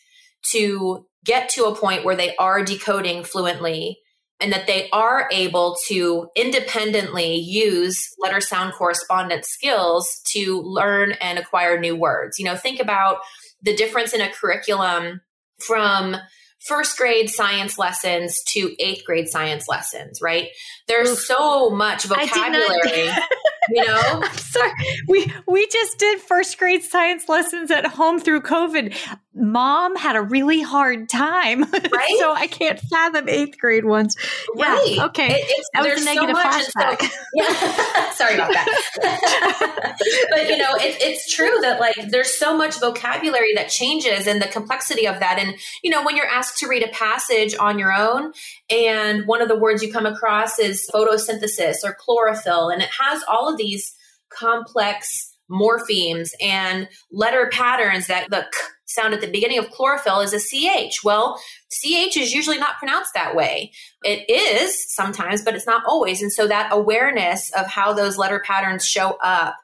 to get to a point where they are decoding fluently and that they are able to independently use letter sound correspondence skills to learn and acquire new words. You know, think about the difference in a curriculum from first grade science lessons to eighth grade science lessons, right? There's Oof. so much vocabulary. you know I'm sorry we we just did first grade science lessons at home through covid mom had a really hard time. Right? So i can't fathom eighth grade ones right. yeah, okay. It, that was a negative so flashback. so, yeah. sorry about that. But you know it, it's true that like there's so much vocabulary that changes and the complexity of that. And you know when you're asked to read a passage on your own and one of the words you come across is photosynthesis or chlorophyll and it has all of these complex morphemes and letter patterns that the k sound at the beginning of chlorophyll is a ch well ch is usually not pronounced that way it is sometimes but it's not always and so that awareness of how those letter patterns show up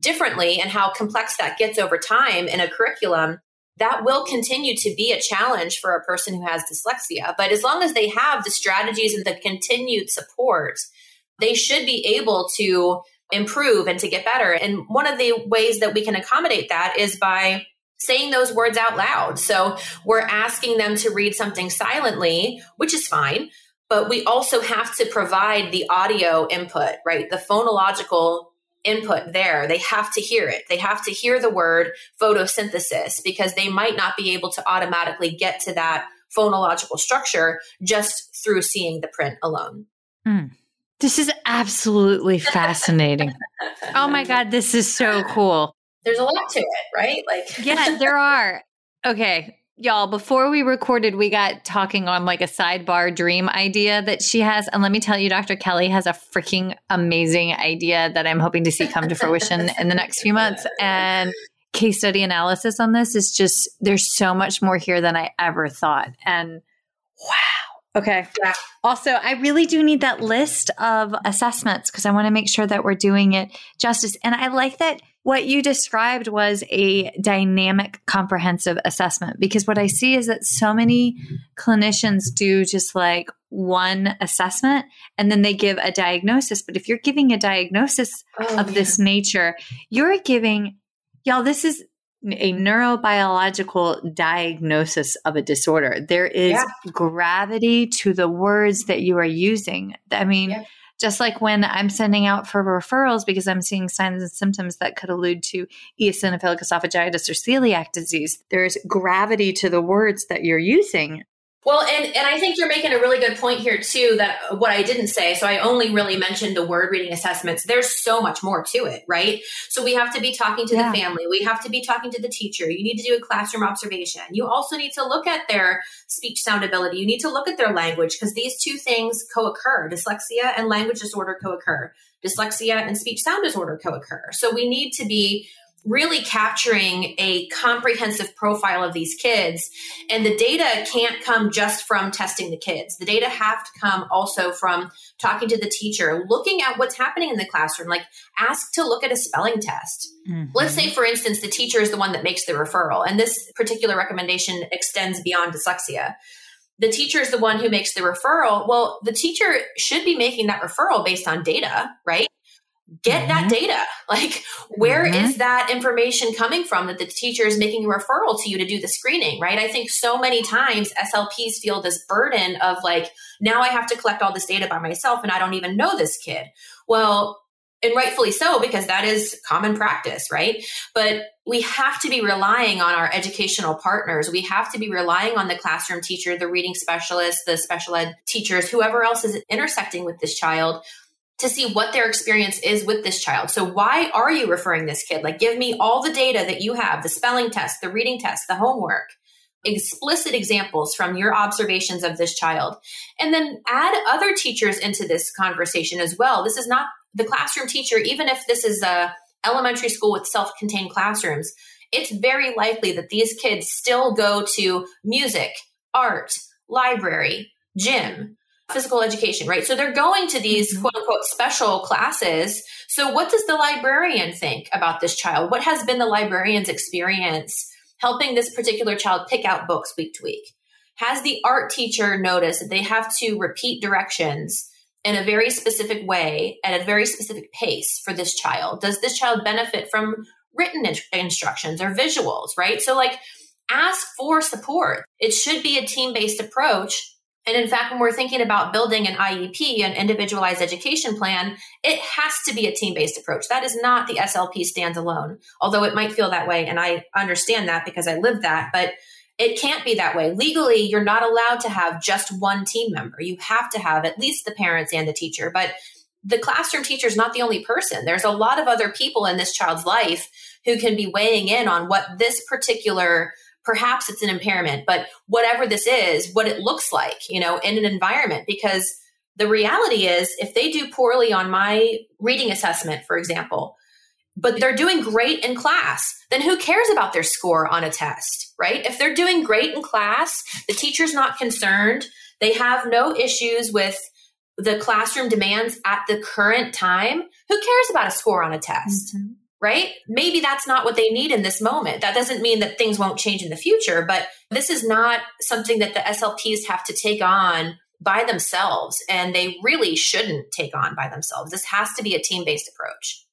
differently and how complex that gets over time in a curriculum that will continue to be a challenge for a person who has dyslexia. But as long as they have the strategies and the continued support, they should be able to improve and to get better. And one of the ways that we can accommodate that is by saying those words out loud. So we're asking them to read something silently, which is fine. But we also have to provide the audio input, right? The phonological input there. They have to hear it. They have to hear the word photosynthesis because they might not be able to automatically get to that phonological structure just through seeing the print alone. Mm. This is absolutely fascinating. oh my God, this is so cool. There's a lot to it, right? Like, yeah, there are. Okay. Y'all, before we recorded, we got talking on like a sidebar dream idea that she has. And let me tell you, Dr. Kelly has a freaking amazing idea that I'm hoping to see come to fruition in the next few months. And case study analysis on this is just, there's so much more here than I ever thought. And wow. Okay. Yeah. Also, I really do need that list of assessments because I want to make sure that we're doing it justice. And I like that what you described was a dynamic comprehensive assessment because what I see is that so many clinicians do just like one assessment and then they give a diagnosis. But if you're giving a diagnosis oh, of this nature, you're giving, y'all, this is a neurobiological diagnosis of a disorder. There is yeah. gravity to the words that you are using. I mean, yeah just like when I'm sending out for referrals because I'm seeing signs and symptoms that could allude to eosinophilic esophagitis or celiac disease, there's gravity to the words that you're using. Well, and, and I think you're making a really good point here too. That what I didn't say, so I only really mentioned the word reading assessments. There's so much more to it, right? So we have to be talking to yeah. the family. We have to be talking to the teacher. You need to do a classroom observation. You also need to look at their speech sound ability. You need to look at their language because these two things co-occur. Dyslexia and language disorder co-occur. Dyslexia and speech sound disorder co-occur. So we need to be really capturing a comprehensive profile of these kids. And the data can't come just from testing the kids. The data have to come also from talking to the teacher, looking at what's happening in the classroom. Like ask to look at a spelling test. Mm-hmm. Let's say, for instance, the teacher is the one that makes the referral. And this particular recommendation extends beyond dyslexia. The teacher is the one who makes the referral. Well, the teacher should be making that referral based on data, right? Get mm-hmm. that data. Like where mm-hmm. is that information coming from that the teacher is making a referral to you to do the screening right? I think so many times slps feel this burden of like now i have to collect all this data by myself and i don't even know this kid. Well and rightfully so because that is common practice right? But we have to be relying on our educational partners. We have to be relying on the classroom teacher the reading specialist the special ed teachers whoever else is intersecting with this child to see what their experience is with this child. So why are you referring this kid? Like give me all the data that you have, the spelling test, the reading test, the homework, explicit examples from your observations of this child. And then add other teachers into this conversation as well. This is not the classroom teacher even if this is a elementary school with self-contained classrooms. It's very likely that these kids still go to music, art, library, gym, physical education, right? So they're going to these mm-hmm. quote unquote special classes. So what does the librarian think about this child? What has been the librarian's experience helping this particular child pick out books week to week? Has the art teacher noticed that they have to repeat directions in a very specific way at a very specific pace for this child? Does this child benefit from written in- instructions or visuals, right? So like ask for support. It should be a team-based approach and in fact, when we're thinking about building an IEP, an individualized education plan, it has to be a team based approach. That is not the SLP stands alone, although it might feel that way. And I understand that because I live that, but it can't be that way. Legally, you're not allowed to have just one team member. You have to have at least the parents and the teacher. But the classroom teacher is not the only person. There's a lot of other people in this child's life who can be weighing in on what this particular perhaps it's an impairment, but whatever this is, what it looks like, you know, in an environment. Because the reality is, if they do poorly on my reading assessment, for example, but they're doing great in class, then who cares about their score on a test, right? If they're doing great in class, the teacher's not concerned, they have no issues with the classroom demands at the current time, who cares about a score on a test? Mm-hmm right? Maybe that's not what they need in this moment. That doesn't mean that things won't change in the future, but this is not something that the SLPs have to take on by themselves, and they really shouldn't take on by themselves. This has to be a team based approach.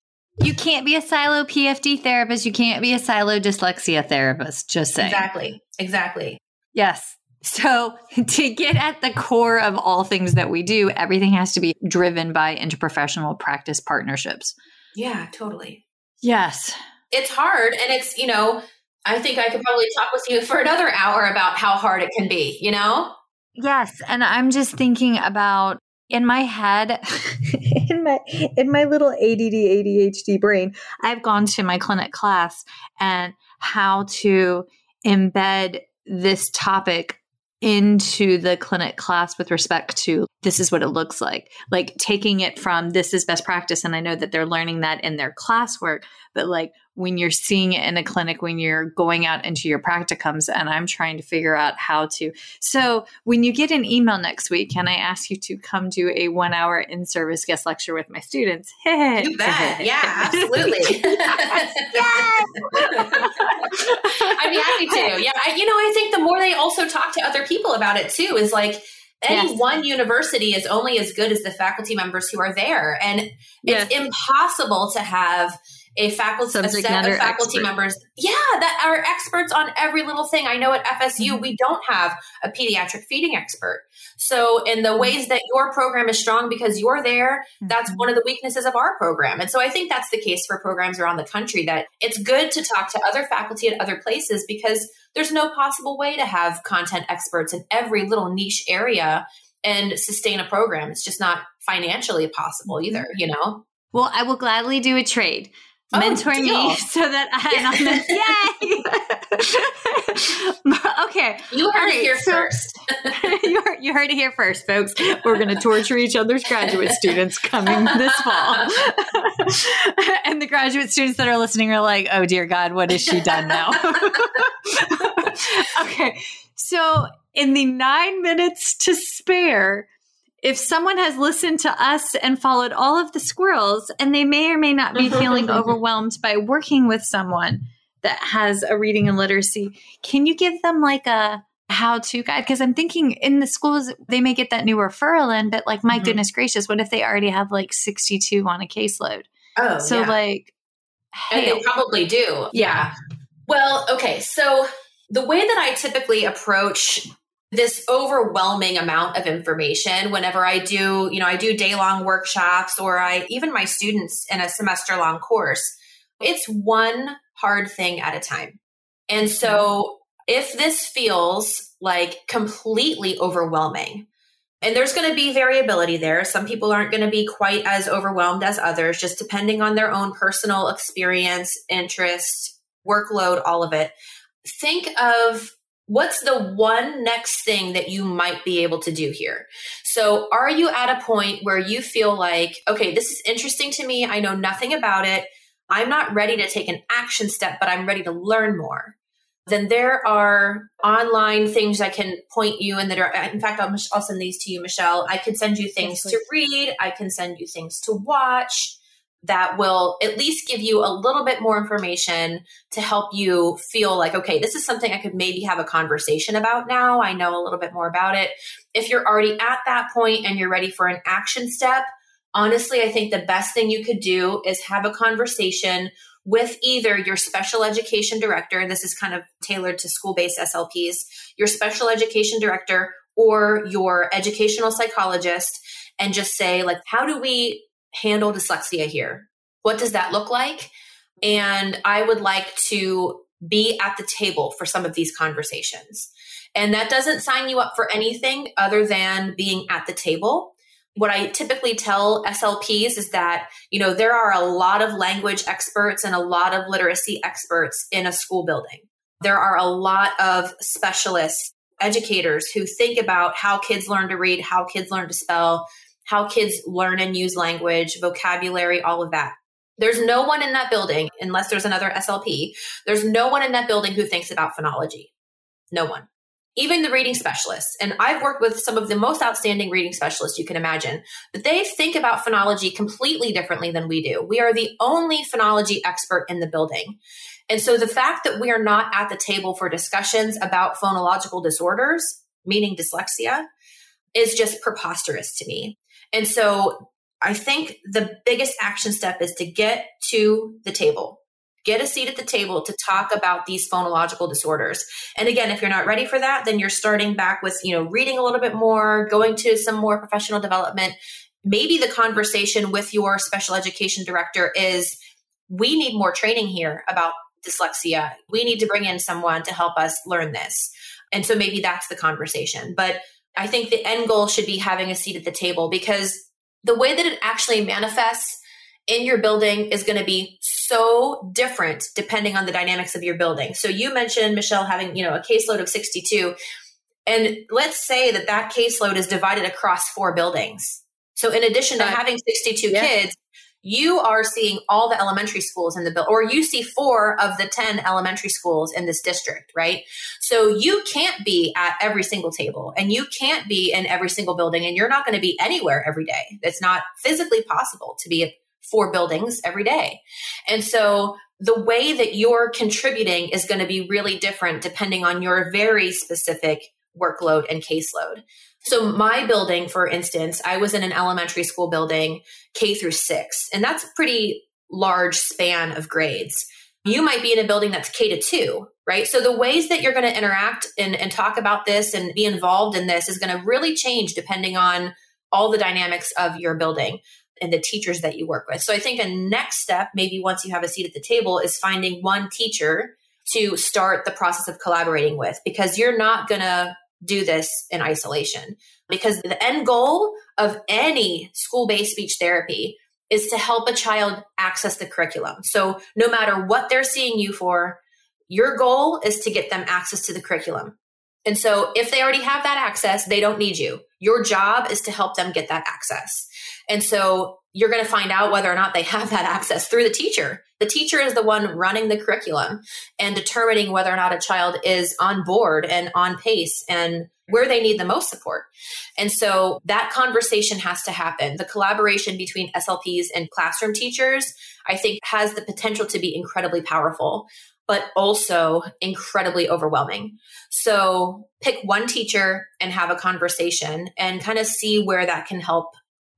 You can't be a silo PFD therapist. You can't be a silo dyslexia therapist. Just saying. Exactly. Exactly. Yes. So, to get at the core of all things that we do, everything has to be driven by interprofessional practice partnerships. Yeah, totally. Yes. It's hard. And it's, you know, I think I could probably talk with you for another hour about how hard it can be, you know? Yes. And I'm just thinking about in my head, in my in my little ADD ADHD brain, I've gone to my clinic class and how to embed this topic into the clinic class with respect to this is what it looks like. Like taking it from this is best practice and i know that they're learning that in their classwork but like when you're seeing it in a clinic, when you're going out into your practicums, and I'm trying to figure out how to. So, when you get an email next week, can I ask you to come do a one hour in service guest lecture with my students? you bet. Yeah, absolutely. yes. I'd be happy to. Yeah. I, you know, I think the more they also talk to other people about it too is like, any yes. one university is only as good as the faculty members who are there. And it's impossible to have a faculty a set of faculty expert. members yeah that are experts on every little thing i know at fsu mm-hmm. we don't have a pediatric feeding expert so in the mm-hmm. ways that your program is strong because you're there mm-hmm. that's one of the weaknesses of our program and so i think that's the case for programs around the country that it's good to talk to other faculty at other places because there's no possible way to have content experts in every little niche area and sustain a program it's just not financially possible either mm-hmm. you know well, I will gladly do a trade. Oh, Mentor me so that I yay. okay, you heard right, it here so, first. you, heard, you heard it here first, folks. We're going to torture each other's graduate students coming this fall, and the graduate students that are listening are like, "Oh dear God, what has she done now?" okay, so in the nine minutes to spare if someone has listened to us and followed all of the squirrels and they may or may not be feeling overwhelmed by working with someone that has a reading and literacy, can you give them like a how to guide? Because I'm thinking in the schools, they may get that new referral in, but like, my mm-hmm. goodness gracious, what if they already have like 62 on a caseload? Oh, so yeah. like, and they probably do. Yeah. Well, okay. So the way that I typically approach this overwhelming amount of information whenever I do, you know, I do day long workshops or I even my students in a semester long course. It's one hard thing at a time. And so if this feels like completely overwhelming, and there's going to be variability there. Some people aren't going to be quite as overwhelmed as others, just depending on their own personal experience, interest, workload, all of it. Think of what's the one next thing that you might be able to do here? So, are you at a point where you feel like, okay, this is interesting to me. I know nothing about it. I'm not ready to take an action step, but I'm ready to learn more. Then there are online things I can point you in the direction. In fact, I'll, I'll send these to you, Michelle. I can send you things yes, to read. I can send you things to watch that will at least give you a little bit more information to help you feel like, okay, this is something I could maybe have a conversation about now. I know a little bit more about it. If you're already at that point and you're ready for an action step, honestly, I think the best thing you could do is have a conversation with either your special education director, and this is kind of tailored to school based SLPs, your special education director, or your educational psychologist, and just say, like, how do we handle dyslexia here? What does that look like? And I would like to be at the table for some of these conversations. And that doesn't sign you up for anything other than being at the table. What I typically tell SLPs is that, you know, there are a lot of language experts and a lot of literacy experts in a school building. There are a lot of specialists, educators who think about how kids learn to read, how kids learn to spell, how kids learn and use language, vocabulary, all of that. There's no one in that building, unless there's another SLP, there's no one in that building who thinks about phonology. No one. Even the reading specialists. And I've worked with some of the most outstanding reading specialists you can imagine, but they think about phonology completely differently than we do. We are the only phonology expert in the building. And so the fact that we are not at the table for discussions about phonological disorders, meaning dyslexia, is just preposterous to me. And so I think the biggest action step is to get to the table. Get a seat at the table to talk about these phonological disorders. And again, if you're not ready for that, then you're starting back with, you know, reading a little bit more, going to some more professional development. Maybe the conversation with your special education director is we need more training here about dyslexia. We need to bring in someone to help us learn this. And so maybe that's the conversation. But I think the end goal should be having a seat at the table because the way that it actually manifests in your building is going to be so different depending on the dynamics of your building. So you mentioned Michelle having, you know, a caseload of 62 and let's say that that caseload is divided across four buildings. So in addition to having 62 yeah. kids, you are seeing all the elementary schools in the bill, or you see four of the 10 elementary schools in this district, right? So you can't be at every single table and you can't be in every single building and you're not going to be anywhere every day. It's not physically possible to be at four buildings every day. And so the way that you're contributing is going to be really different depending on your very specific workload and caseload. So my building, for instance, I was in an elementary school building K through six, and that's a pretty large span of grades. You might be in a building that's K to two, right? So the ways that you're going to interact and, and talk about this and be involved in this is going to really change depending on all the dynamics of your building and the teachers that you work with. So I think a next step, maybe once you have a seat at the table, is finding one teacher to start the process of collaborating with because you're not going to do this in isolation. Because the end goal of any school based speech therapy is to help a child access the curriculum. So no matter what they're seeing you for, your goal is to get them access to the curriculum. And so if they already have that access, they don't need you. Your job is to help them get that access. And so you're going to find out whether or not they have that access through the teacher. The teacher is the one running the curriculum and determining whether or not a child is on board and on pace and where they need the most support. And so that conversation has to happen. The collaboration between SLPs and classroom teachers, I think, has the potential to be incredibly powerful but also incredibly overwhelming. So pick one teacher and have a conversation and kind of see where that can help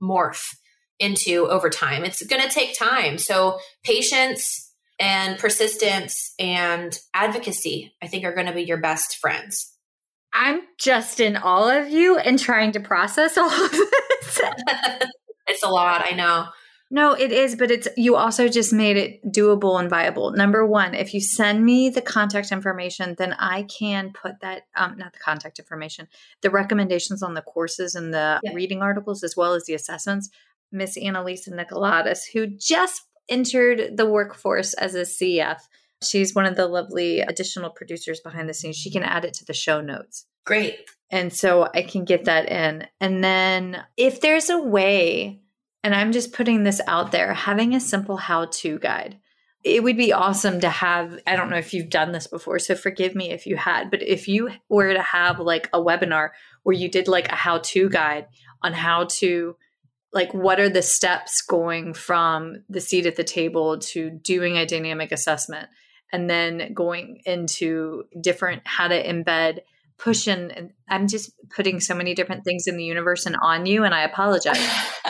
morph into over time. It's going to take time. So patience and persistence and advocacy, I think, are going to be your best friends. I'm just in all of you and trying to process all of this. it's a lot, I know. No, it is, but it's you also just made it doable and viable. Number one, if you send me the contact information, then I can put that um not the contact information, the recommendations on the courses and the yeah. reading articles as well as the assessments. Miss Annalisa Nicolatis, who just entered the workforce as a CF. She's one of the lovely additional producers behind the scenes. She can add it to the show notes. Great. And so I can get that in. And then if there's a way and I'm just putting this out there, having a simple how to guide. It would be awesome to have. I don't know if you've done this before, so forgive me if you had, but if you were to have like a webinar where you did like a how to guide on how to, like, what are the steps going from the seat at the table to doing a dynamic assessment and then going into different how to embed push and I'm just putting so many different things in the universe and on you and I apologize.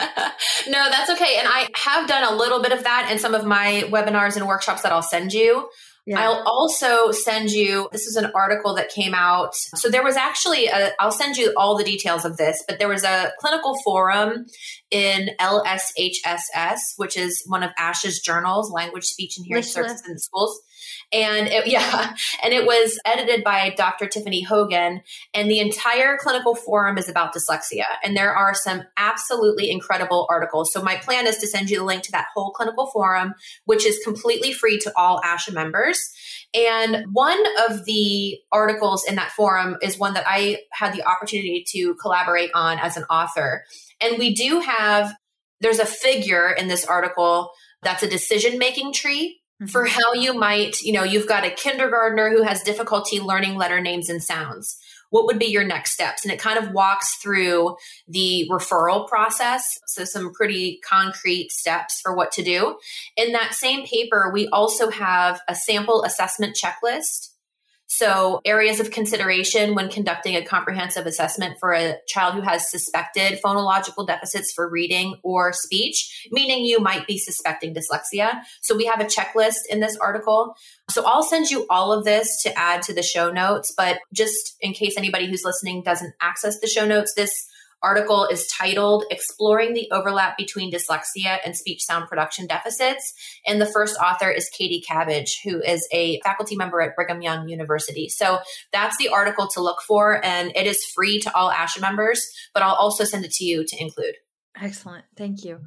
no, that's okay. And I have done a little bit of that in some of my webinars and workshops that I'll send you. Yeah. I'll also send you this is an article that came out. So there was actually a I'll send you all the details of this, but there was a clinical forum in LSHSS, which is one of ASHA's journals, Language, Speech and Hearing Services in Schools and it, yeah, and it was edited by Dr. Tiffany Hogan. And the entire clinical forum is about dyslexia. And there are some absolutely incredible articles. So my plan is to send you the link to that whole clinical forum, which is completely free to all ASHA members. And one of the articles in that forum is one that I had the opportunity to collaborate on as an author. And we do have, there's a figure in this article that's a decision making tree mm-hmm. for how you might, you know, you've got a kindergartner who has difficulty learning letter names and sounds. What would be your next steps? And it kind of walks through the referral process. So, some pretty concrete steps for what to do. In that same paper, we also have a sample assessment checklist so, areas of consideration when conducting a comprehensive assessment for a child who has suspected phonological deficits for reading or speech, meaning you might be suspecting dyslexia. So, we have a checklist in this article. So, I'll send you all of this to add to the show notes. But just in case anybody who's listening doesn't access the show notes, this article is titled Exploring the Overlap Between Dyslexia and Speech Sound Production Deficits. And the first author is Katie Cabbage, who is a faculty member at Brigham Young University. So that's the article to look for, and it is free to all ASHA members, but I'll also send it to you to include. Excellent. Thank you.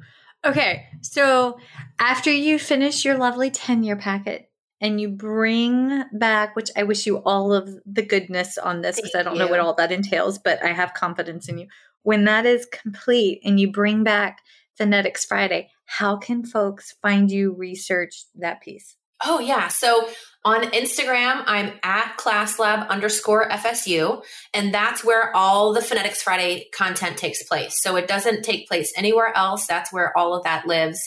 Okay, so after you finish your lovely 10 year packet, and you bring back, which I wish you all of the goodness on this because I don't you. know what all that entails, but I have confidence in you when that is complete and you bring back Phonetics Friday, how can folks find you research that piece? Oh, yeah. So on Instagram, I'm at classlab underscore FSU, and that's where all the Phonetics Friday content takes place. So it doesn't take place anywhere else. That's where all of that lives.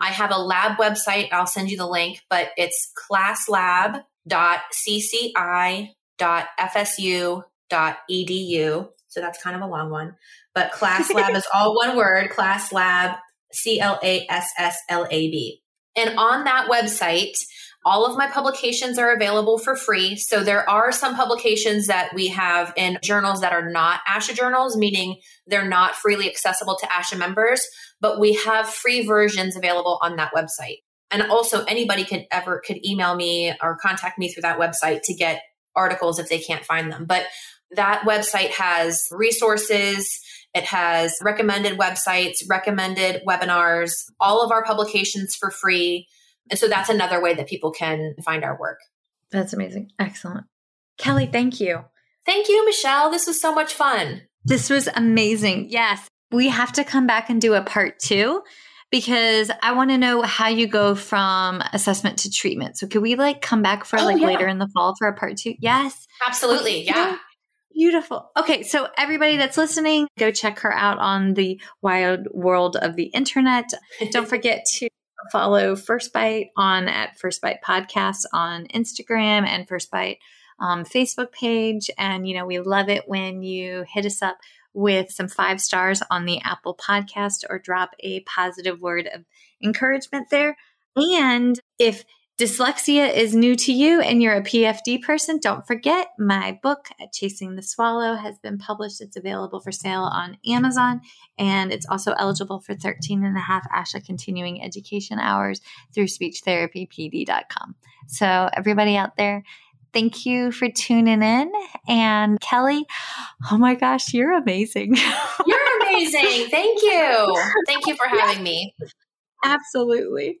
I have a lab website. I'll send you the link, but it's classlab.cci.fsu.edu. So that's kind of a long one. But Class Lab is all one word, Class Lab, C L A S S L A B. And on that website, all of my publications are available for free. So there are some publications that we have in journals that are not ASHA journals, meaning they're not freely accessible to ASHA members, but we have free versions available on that website. And also anybody could ever could email me or contact me through that website to get articles if they can't find them. But that website has resources, it has recommended websites, recommended webinars, all of our publications for free. And so that's another way that people can find our work. That's amazing. Excellent. Kelly, thank you. Thank you, Michelle. This was so much fun. This was amazing. Yes. We have to come back and do a part two because I want to know how you go from assessment to treatment. So could we like come back for oh, like yeah. later in the fall for a part two? Yes. Absolutely. Yeah. Beautiful. Okay, so everybody that's listening, go check her out on the wild world of the internet. Don't forget to follow First Bite on at First Bite Podcast on Instagram and First Bite um, Facebook page. And, you know, we love it when you hit us up with some five stars on the Apple podcast or drop a positive word of encouragement there. And if dyslexia is new to you and you're a PFD person, don't forget my book, Chasing the Swallow, has been published. It's available for sale on Amazon and it's also eligible for 13 and a half ASHA continuing education hours through speechtherapypd.com. So, everybody out there, thank you for tuning in. And Kelly, oh my gosh, you're amazing. You're amazing. Thank you. Thank you for having me. Absolutely.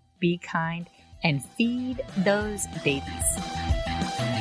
be kind, and feed those babies.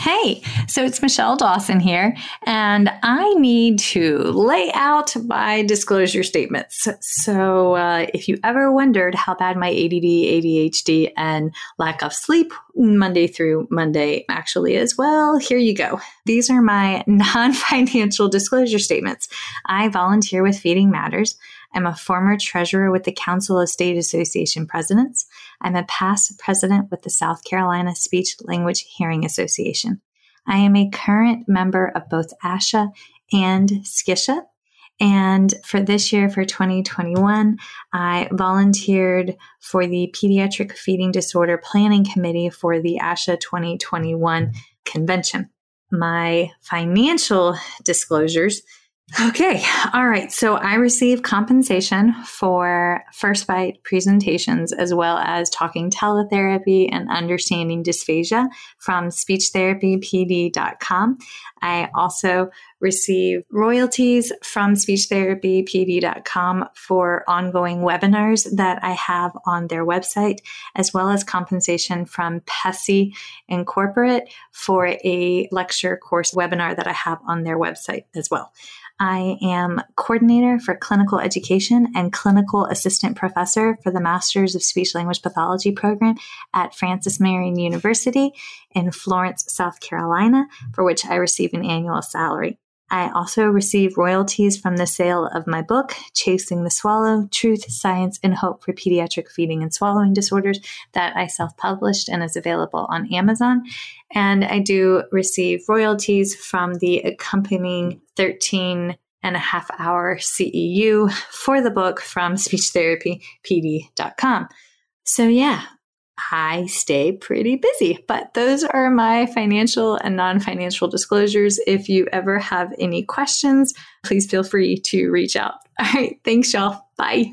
Hey, so it's Michelle Dawson here, and I need to lay out my disclosure statements. So, uh, if you ever wondered how bad my ADD, ADHD, and lack of sleep Monday through Monday actually is, well, here you go. These are my non financial disclosure statements. I volunteer with Feeding Matters. I'm a former treasurer with the Council of State Association Presidents. I'm a past president with the South Carolina Speech Language Hearing Association. I am a current member of both ASHA and SCISHA. And for this year, for 2021, I volunteered for the Pediatric Feeding Disorder Planning Committee for the ASHA 2021 convention. My financial disclosures Okay. All right. So I receive compensation for First Bite presentations as well as talking teletherapy and understanding dysphagia from speechtherapypd.com. I also receive royalties from speechtherapypd.com for ongoing webinars that I have on their website, as well as compensation from PESI Incorporate for a lecture course webinar that I have on their website as well. I am coordinator for clinical education and clinical assistant professor for the Masters of Speech Language Pathology program at Francis Marion University in Florence, South Carolina, for which I receive an annual salary. I also receive royalties from the sale of my book, Chasing the Swallow Truth, Science, and Hope for Pediatric Feeding and Swallowing Disorders, that I self published and is available on Amazon. And I do receive royalties from the accompanying 13 and a half hour CEU for the book from speechtherapypd.com. So, yeah, I stay pretty busy. But those are my financial and non financial disclosures. If you ever have any questions, please feel free to reach out. All right. Thanks, y'all. Bye.